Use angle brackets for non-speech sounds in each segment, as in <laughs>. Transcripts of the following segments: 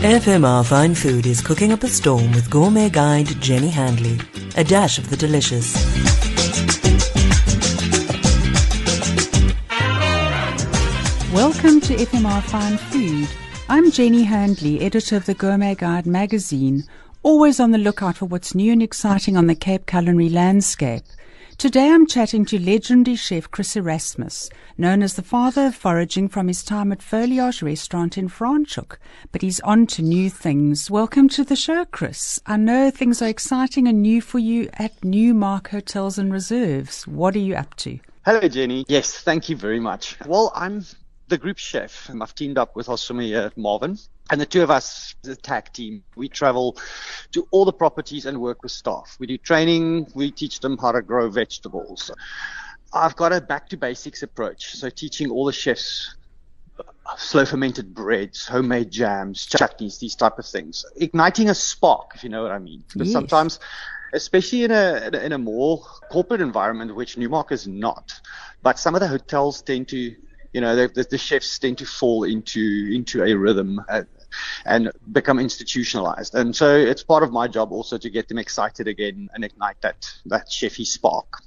FMR Fine Food is cooking up a storm with gourmet guide Jenny Handley. A dash of the delicious. Welcome to FMR Fine Food. I'm Jenny Handley, editor of the Gourmet Guide magazine, always on the lookout for what's new and exciting on the Cape culinary landscape. Today I'm chatting to legendary chef Chris Erasmus, known as the father of foraging from his time at Foliage Restaurant in Franschhoek. But he's on to new things. Welcome to the show, Chris. I know things are exciting and new for you at Newmark Hotels and Reserves. What are you up to? Hello, Jenny. Yes, thank you very much. Well, I'm the group chef, and I've teamed up with our Marvin. And the two of us, the tag team, we travel to all the properties and work with staff. We do training, we teach them how to grow vegetables. I've got a back to basics approach. So teaching all the chefs slow fermented breads, homemade jams, chutneys, these type of things. Igniting a spark, if you know what I mean. Because yes. sometimes, especially in a, in a more corporate environment, which Newmark is not, but some of the hotels tend to you know, the, the, chefs tend to fall into into a rhythm uh, and become institutionalized. And so it's part of my job also to get them excited again and ignite that that chefy spark.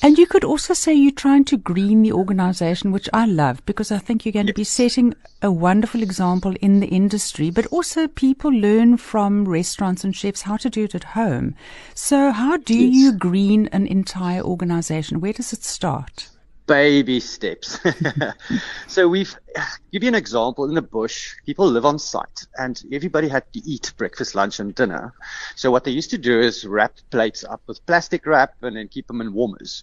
And you could also say you're trying to green the organization, which I love because I think you're going yes. to be setting a wonderful example in the industry, but also people learn from restaurants and chefs how to do it at home. So how do yes. you green an entire organization? Where does it start? Baby steps. <laughs> so we've give you an example in the bush. People live on site, and everybody had to eat breakfast, lunch, and dinner. So what they used to do is wrap plates up with plastic wrap and then keep them in warmers.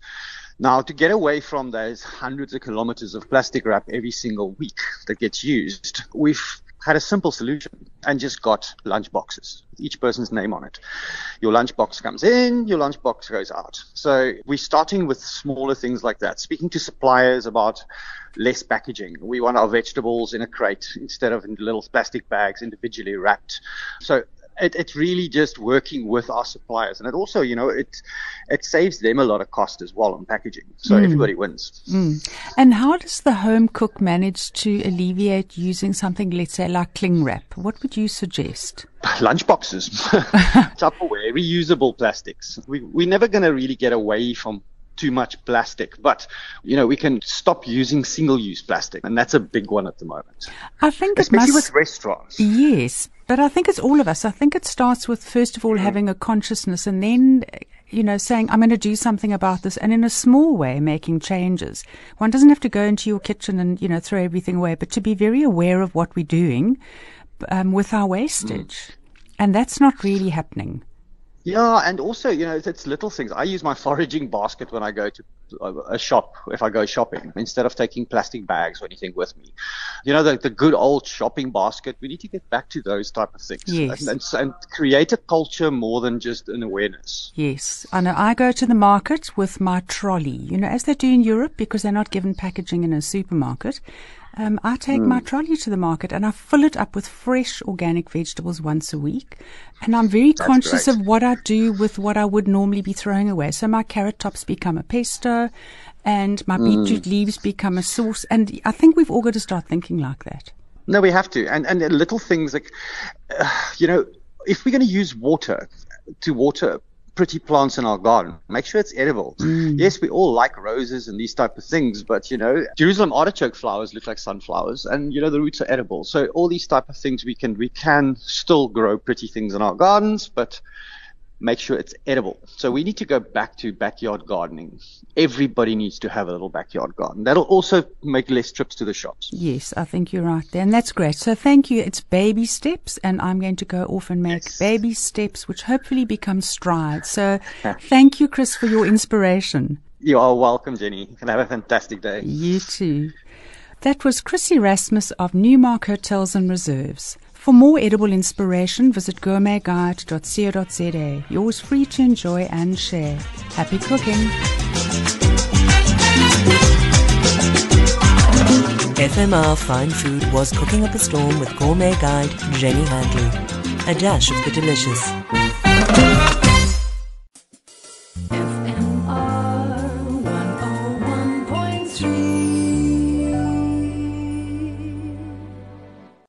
Now, to get away from those hundreds of kilometers of plastic wrap every single week that gets used, we've had a simple solution and just got lunch boxes, each person's name on it. Your lunch box comes in, your lunch box goes out. So we're starting with smaller things like that, speaking to suppliers about less packaging. We want our vegetables in a crate instead of in little plastic bags individually wrapped. So it, it's really just working with our suppliers, and it also, you know, it it saves them a lot of cost as well on packaging. So mm. everybody wins. Mm. And how does the home cook manage to alleviate using something, let's say, like cling wrap? What would you suggest? <laughs> Lunch boxes, <laughs> Tupperware, reusable plastics. We we're never going to really get away from too much plastic. But, you know, we can stop using single use plastic. And that's a big one at the moment. I think Especially must, with restaurants. Yes. But I think it's all of us. I think it starts with, first of all, having a consciousness and then, you know, saying, I'm going to do something about this and in a small way making changes. One doesn't have to go into your kitchen and, you know, throw everything away, but to be very aware of what we're doing um, with our wastage. Mm. And that's not really happening. Yeah, and also, you know, it's, it's, little things. I use my foraging basket when I go to a shop, if I go shopping, instead of taking plastic bags or anything with me. You know, the, the good old shopping basket, we need to get back to those type of things. Yes. And, and, and create a culture more than just an awareness. Yes. I know I go to the market with my trolley, you know, as they do in Europe because they're not given packaging in a supermarket. Um, I take mm. my hmm. trolley to the market and I fill it up with fresh organic vegetables once a week. And I'm very That's conscious great. of what I do with what I would normally be throwing away. So my carrot tops become a pesto and my mm. beetroot leaves become a sauce. And I think we've all got to start thinking like that. No, we have to. And, and little things like, uh, you know, if we're going to use water to water pretty plants in our garden. Make sure it's edible. Mm. Yes, we all like roses and these type of things, but you know, Jerusalem artichoke flowers look like sunflowers, and you know the roots are edible. So all these type of things we can we can still grow pretty things in our gardens, but make sure it's edible. So we need to go back to backyard gardening. Everybody needs to have a little backyard garden. That'll also make less trips to the shops. Yes, I think you're right there. And that's great. So thank you. It's baby steps and I'm going to go off and make yes. baby steps, which hopefully become strides. So <laughs> thank you, Chris, for your inspiration. You are welcome, Jenny. And have a fantastic day. You too. That was Chris Erasmus of Newmark Hotels and Reserves. For more edible inspiration, visit gourmetguide.co.za. Yours free to enjoy and share. Happy cooking! FMR Fine Food was cooking up a storm with gourmet guide Jenny Handley. A dash of the delicious.